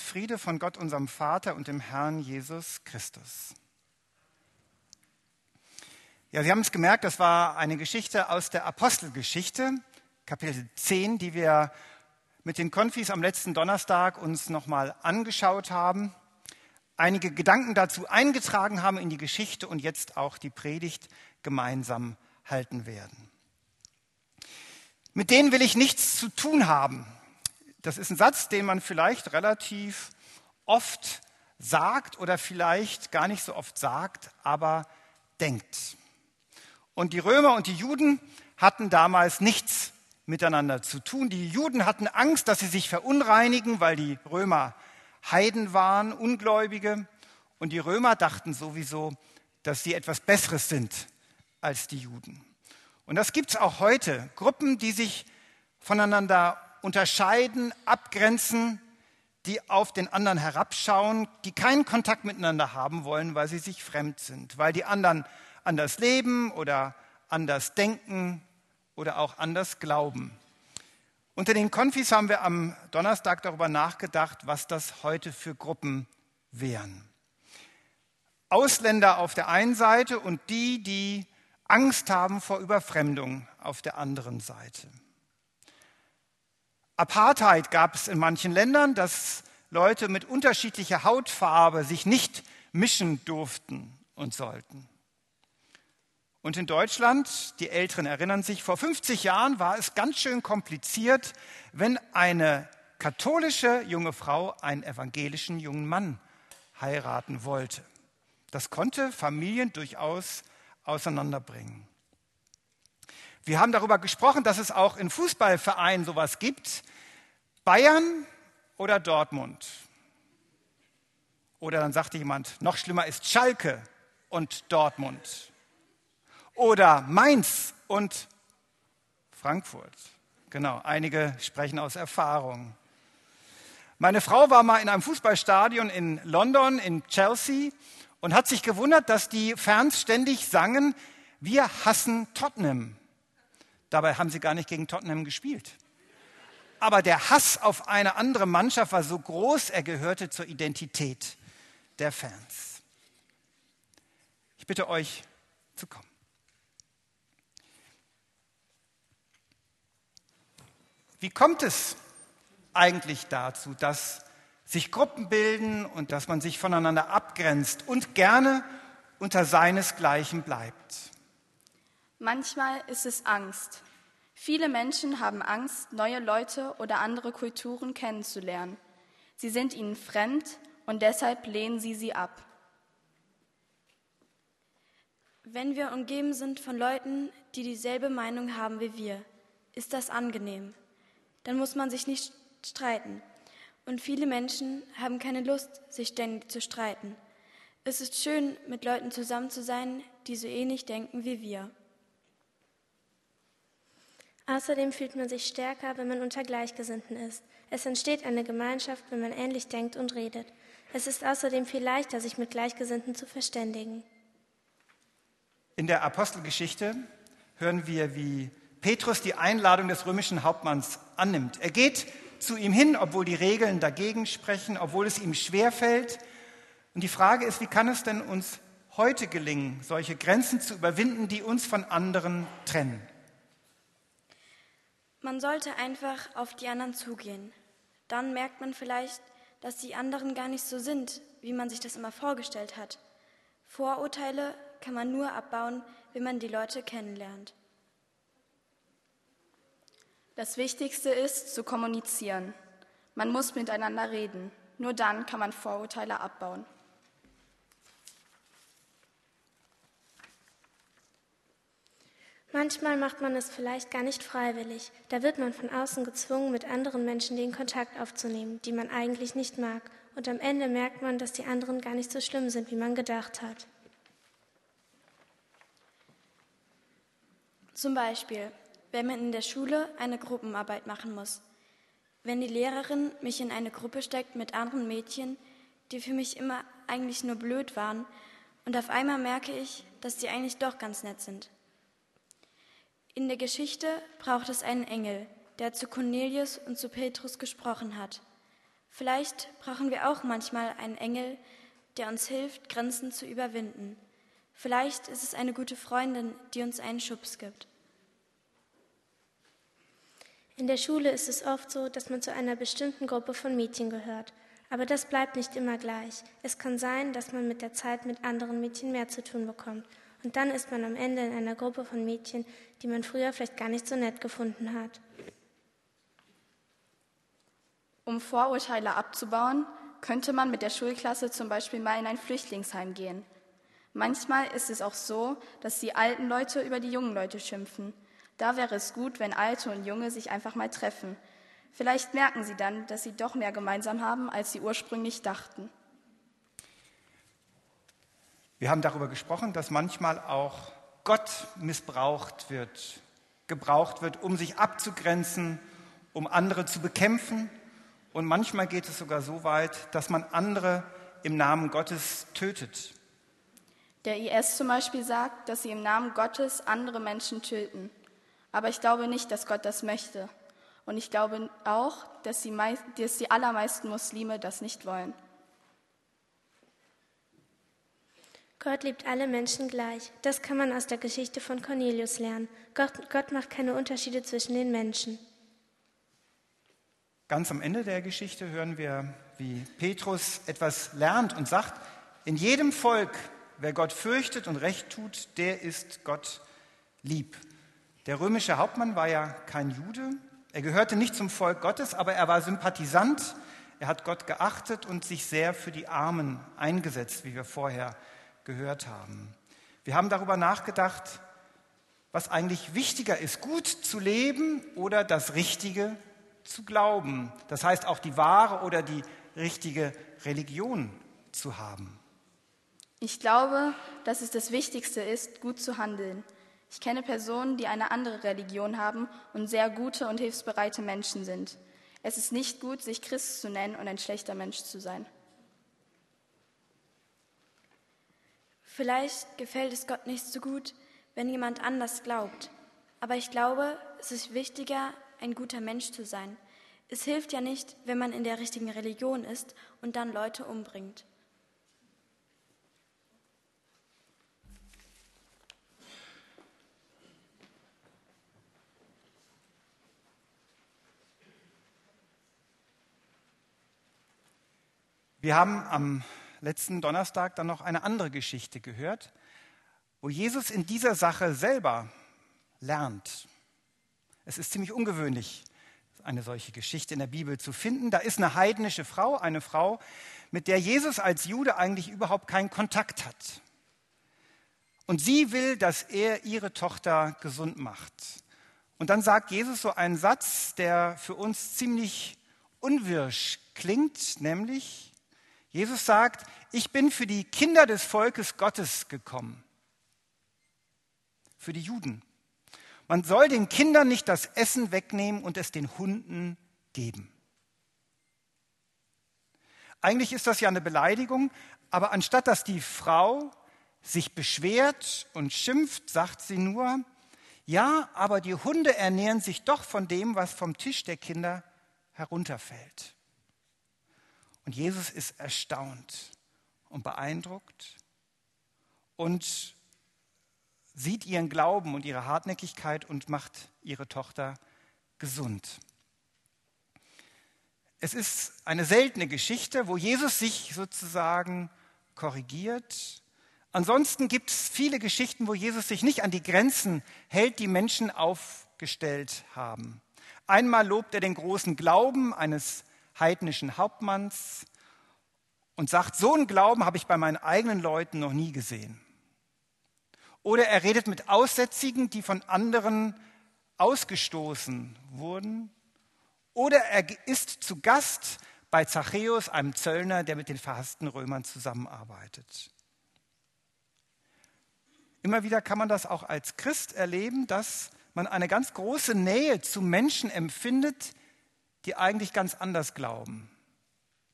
Friede von Gott, unserem Vater und dem Herrn Jesus Christus. Ja, Sie haben es gemerkt, das war eine Geschichte aus der Apostelgeschichte, Kapitel 10, die wir mit den Konfis am letzten Donnerstag uns nochmal angeschaut haben, einige Gedanken dazu eingetragen haben in die Geschichte und jetzt auch die Predigt gemeinsam halten werden. Mit denen will ich nichts zu tun haben. Das ist ein Satz, den man vielleicht relativ oft sagt oder vielleicht gar nicht so oft sagt, aber denkt. Und die Römer und die Juden hatten damals nichts miteinander zu tun. Die Juden hatten Angst, dass sie sich verunreinigen, weil die Römer Heiden waren, Ungläubige. Und die Römer dachten sowieso, dass sie etwas Besseres sind als die Juden. Und das gibt es auch heute. Gruppen, die sich voneinander unterscheiden, abgrenzen, die auf den anderen herabschauen, die keinen Kontakt miteinander haben wollen, weil sie sich fremd sind, weil die anderen anders leben oder anders denken oder auch anders glauben. Unter den Konfis haben wir am Donnerstag darüber nachgedacht, was das heute für Gruppen wären. Ausländer auf der einen Seite und die, die Angst haben vor Überfremdung auf der anderen Seite. Apartheid gab es in manchen Ländern, dass Leute mit unterschiedlicher Hautfarbe sich nicht mischen durften und sollten. Und in Deutschland, die Älteren erinnern sich, vor 50 Jahren war es ganz schön kompliziert, wenn eine katholische junge Frau einen evangelischen jungen Mann heiraten wollte. Das konnte Familien durchaus auseinanderbringen. Wir haben darüber gesprochen, dass es auch in Fußballvereinen sowas gibt. Bayern oder Dortmund. Oder dann sagte jemand, noch schlimmer ist Schalke und Dortmund. Oder Mainz und Frankfurt. Genau, einige sprechen aus Erfahrung. Meine Frau war mal in einem Fußballstadion in London, in Chelsea, und hat sich gewundert, dass die Fans ständig sangen, wir hassen Tottenham. Dabei haben sie gar nicht gegen Tottenham gespielt. Aber der Hass auf eine andere Mannschaft war so groß, er gehörte zur Identität der Fans. Ich bitte euch zu kommen. Wie kommt es eigentlich dazu, dass sich Gruppen bilden und dass man sich voneinander abgrenzt und gerne unter seinesgleichen bleibt? Manchmal ist es Angst. Viele Menschen haben Angst, neue Leute oder andere Kulturen kennenzulernen. Sie sind ihnen fremd und deshalb lehnen sie sie ab. Wenn wir umgeben sind von Leuten, die dieselbe Meinung haben wie wir, ist das angenehm. Dann muss man sich nicht streiten. Und viele Menschen haben keine Lust, sich ständig zu streiten. Es ist schön, mit Leuten zusammen zu sein, die so ähnlich denken wie wir. Außerdem fühlt man sich stärker, wenn man unter Gleichgesinnten ist. Es entsteht eine Gemeinschaft, wenn man ähnlich denkt und redet. Es ist außerdem viel leichter, sich mit Gleichgesinnten zu verständigen. In der Apostelgeschichte hören wir, wie Petrus die Einladung des römischen Hauptmanns annimmt. Er geht zu ihm hin, obwohl die Regeln dagegen sprechen, obwohl es ihm schwerfällt. Und die Frage ist, wie kann es denn uns heute gelingen, solche Grenzen zu überwinden, die uns von anderen trennen? Man sollte einfach auf die anderen zugehen. Dann merkt man vielleicht, dass die anderen gar nicht so sind, wie man sich das immer vorgestellt hat. Vorurteile kann man nur abbauen, wenn man die Leute kennenlernt. Das Wichtigste ist zu kommunizieren. Man muss miteinander reden. Nur dann kann man Vorurteile abbauen. Manchmal macht man es vielleicht gar nicht freiwillig. Da wird man von außen gezwungen, mit anderen Menschen den Kontakt aufzunehmen, die man eigentlich nicht mag. Und am Ende merkt man, dass die anderen gar nicht so schlimm sind, wie man gedacht hat. Zum Beispiel, wenn man in der Schule eine Gruppenarbeit machen muss. Wenn die Lehrerin mich in eine Gruppe steckt mit anderen Mädchen, die für mich immer eigentlich nur blöd waren, und auf einmal merke ich, dass die eigentlich doch ganz nett sind. In der Geschichte braucht es einen Engel, der zu Cornelius und zu Petrus gesprochen hat. Vielleicht brauchen wir auch manchmal einen Engel, der uns hilft, Grenzen zu überwinden. Vielleicht ist es eine gute Freundin, die uns einen Schubs gibt. In der Schule ist es oft so, dass man zu einer bestimmten Gruppe von Mädchen gehört. Aber das bleibt nicht immer gleich. Es kann sein, dass man mit der Zeit mit anderen Mädchen mehr zu tun bekommt. Und dann ist man am Ende in einer Gruppe von Mädchen, die man früher vielleicht gar nicht so nett gefunden hat. Um Vorurteile abzubauen, könnte man mit der Schulklasse zum Beispiel mal in ein Flüchtlingsheim gehen. Manchmal ist es auch so, dass die alten Leute über die jungen Leute schimpfen. Da wäre es gut, wenn Alte und Junge sich einfach mal treffen. Vielleicht merken sie dann, dass sie doch mehr gemeinsam haben, als sie ursprünglich dachten. Wir haben darüber gesprochen, dass manchmal auch Gott missbraucht wird, gebraucht wird, um sich abzugrenzen, um andere zu bekämpfen. Und manchmal geht es sogar so weit, dass man andere im Namen Gottes tötet. Der IS zum Beispiel sagt, dass sie im Namen Gottes andere Menschen töten. Aber ich glaube nicht, dass Gott das möchte. Und ich glaube auch, dass die, dass die allermeisten Muslime das nicht wollen. Gott liebt alle Menschen gleich. Das kann man aus der Geschichte von Cornelius lernen. Gott, Gott macht keine Unterschiede zwischen den Menschen. Ganz am Ende der Geschichte hören wir, wie Petrus etwas lernt und sagt, in jedem Volk, wer Gott fürchtet und recht tut, der ist Gott lieb. Der römische Hauptmann war ja kein Jude, er gehörte nicht zum Volk Gottes, aber er war Sympathisant, er hat Gott geachtet und sich sehr für die Armen eingesetzt, wie wir vorher gehört haben. Wir haben darüber nachgedacht, was eigentlich wichtiger ist, gut zu leben oder das Richtige zu glauben. Das heißt auch die wahre oder die richtige Religion zu haben. Ich glaube, dass es das Wichtigste ist, gut zu handeln. Ich kenne Personen, die eine andere Religion haben und sehr gute und hilfsbereite Menschen sind. Es ist nicht gut, sich Christ zu nennen und ein schlechter Mensch zu sein. Vielleicht gefällt es Gott nicht so gut, wenn jemand anders glaubt. Aber ich glaube, es ist wichtiger, ein guter Mensch zu sein. Es hilft ja nicht, wenn man in der richtigen Religion ist und dann Leute umbringt. Wir haben am letzten Donnerstag dann noch eine andere Geschichte gehört, wo Jesus in dieser Sache selber lernt. Es ist ziemlich ungewöhnlich, eine solche Geschichte in der Bibel zu finden. Da ist eine heidnische Frau, eine Frau, mit der Jesus als Jude eigentlich überhaupt keinen Kontakt hat. Und sie will, dass er ihre Tochter gesund macht. Und dann sagt Jesus so einen Satz, der für uns ziemlich unwirsch klingt, nämlich, Jesus sagt, ich bin für die Kinder des Volkes Gottes gekommen, für die Juden. Man soll den Kindern nicht das Essen wegnehmen und es den Hunden geben. Eigentlich ist das ja eine Beleidigung, aber anstatt dass die Frau sich beschwert und schimpft, sagt sie nur, ja, aber die Hunde ernähren sich doch von dem, was vom Tisch der Kinder herunterfällt. Und Jesus ist erstaunt und beeindruckt und sieht ihren Glauben und ihre Hartnäckigkeit und macht ihre Tochter gesund. Es ist eine seltene Geschichte, wo Jesus sich sozusagen korrigiert. Ansonsten gibt es viele Geschichten, wo Jesus sich nicht an die Grenzen hält, die Menschen aufgestellt haben. Einmal lobt er den großen Glauben eines heidnischen Hauptmanns und sagt, so einen Glauben habe ich bei meinen eigenen Leuten noch nie gesehen. Oder er redet mit Aussätzigen, die von anderen ausgestoßen wurden. Oder er ist zu Gast bei Zachäus, einem Zöllner, der mit den verhassten Römern zusammenarbeitet. Immer wieder kann man das auch als Christ erleben, dass man eine ganz große Nähe zu Menschen empfindet, die eigentlich ganz anders glauben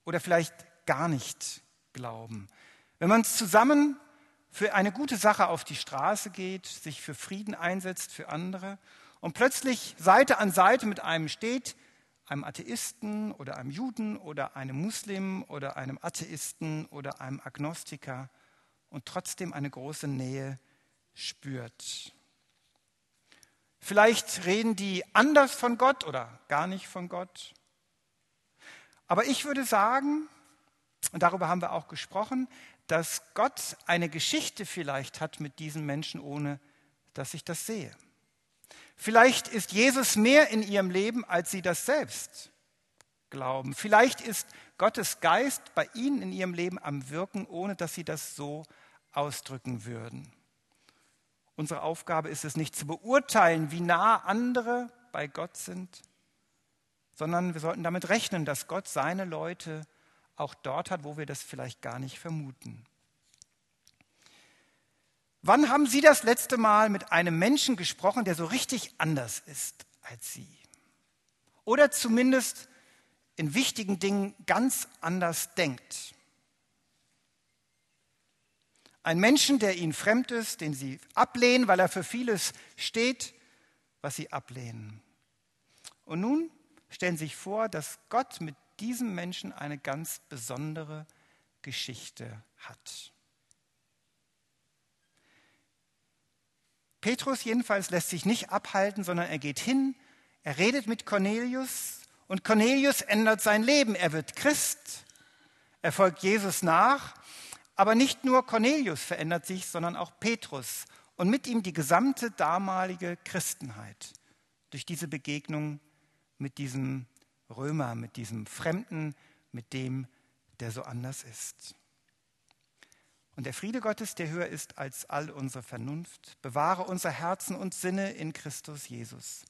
oder vielleicht gar nicht glauben. Wenn man zusammen für eine gute Sache auf die Straße geht, sich für Frieden einsetzt, für andere und plötzlich Seite an Seite mit einem steht, einem Atheisten oder einem Juden oder einem Muslim oder einem Atheisten oder einem Agnostiker und trotzdem eine große Nähe spürt. Vielleicht reden die anders von Gott oder gar nicht von Gott. Aber ich würde sagen, und darüber haben wir auch gesprochen, dass Gott eine Geschichte vielleicht hat mit diesen Menschen, ohne dass ich das sehe. Vielleicht ist Jesus mehr in ihrem Leben, als sie das selbst glauben. Vielleicht ist Gottes Geist bei ihnen in ihrem Leben am Wirken, ohne dass sie das so ausdrücken würden. Unsere Aufgabe ist es nicht zu beurteilen, wie nah andere bei Gott sind, sondern wir sollten damit rechnen, dass Gott seine Leute auch dort hat, wo wir das vielleicht gar nicht vermuten. Wann haben Sie das letzte Mal mit einem Menschen gesprochen, der so richtig anders ist als Sie? Oder zumindest in wichtigen Dingen ganz anders denkt? Ein Menschen, der Ihnen fremd ist, den Sie ablehnen, weil er für vieles steht, was Sie ablehnen. Und nun stellen Sie sich vor, dass Gott mit diesem Menschen eine ganz besondere Geschichte hat. Petrus jedenfalls lässt sich nicht abhalten, sondern er geht hin, er redet mit Cornelius und Cornelius ändert sein Leben. Er wird Christ, er folgt Jesus nach, aber nicht nur Cornelius verändert sich, sondern auch Petrus und mit ihm die gesamte damalige Christenheit durch diese Begegnung mit diesem Römer, mit diesem Fremden, mit dem, der so anders ist. Und der Friede Gottes, der höher ist als all unsere Vernunft, bewahre unser Herzen und Sinne in Christus Jesus.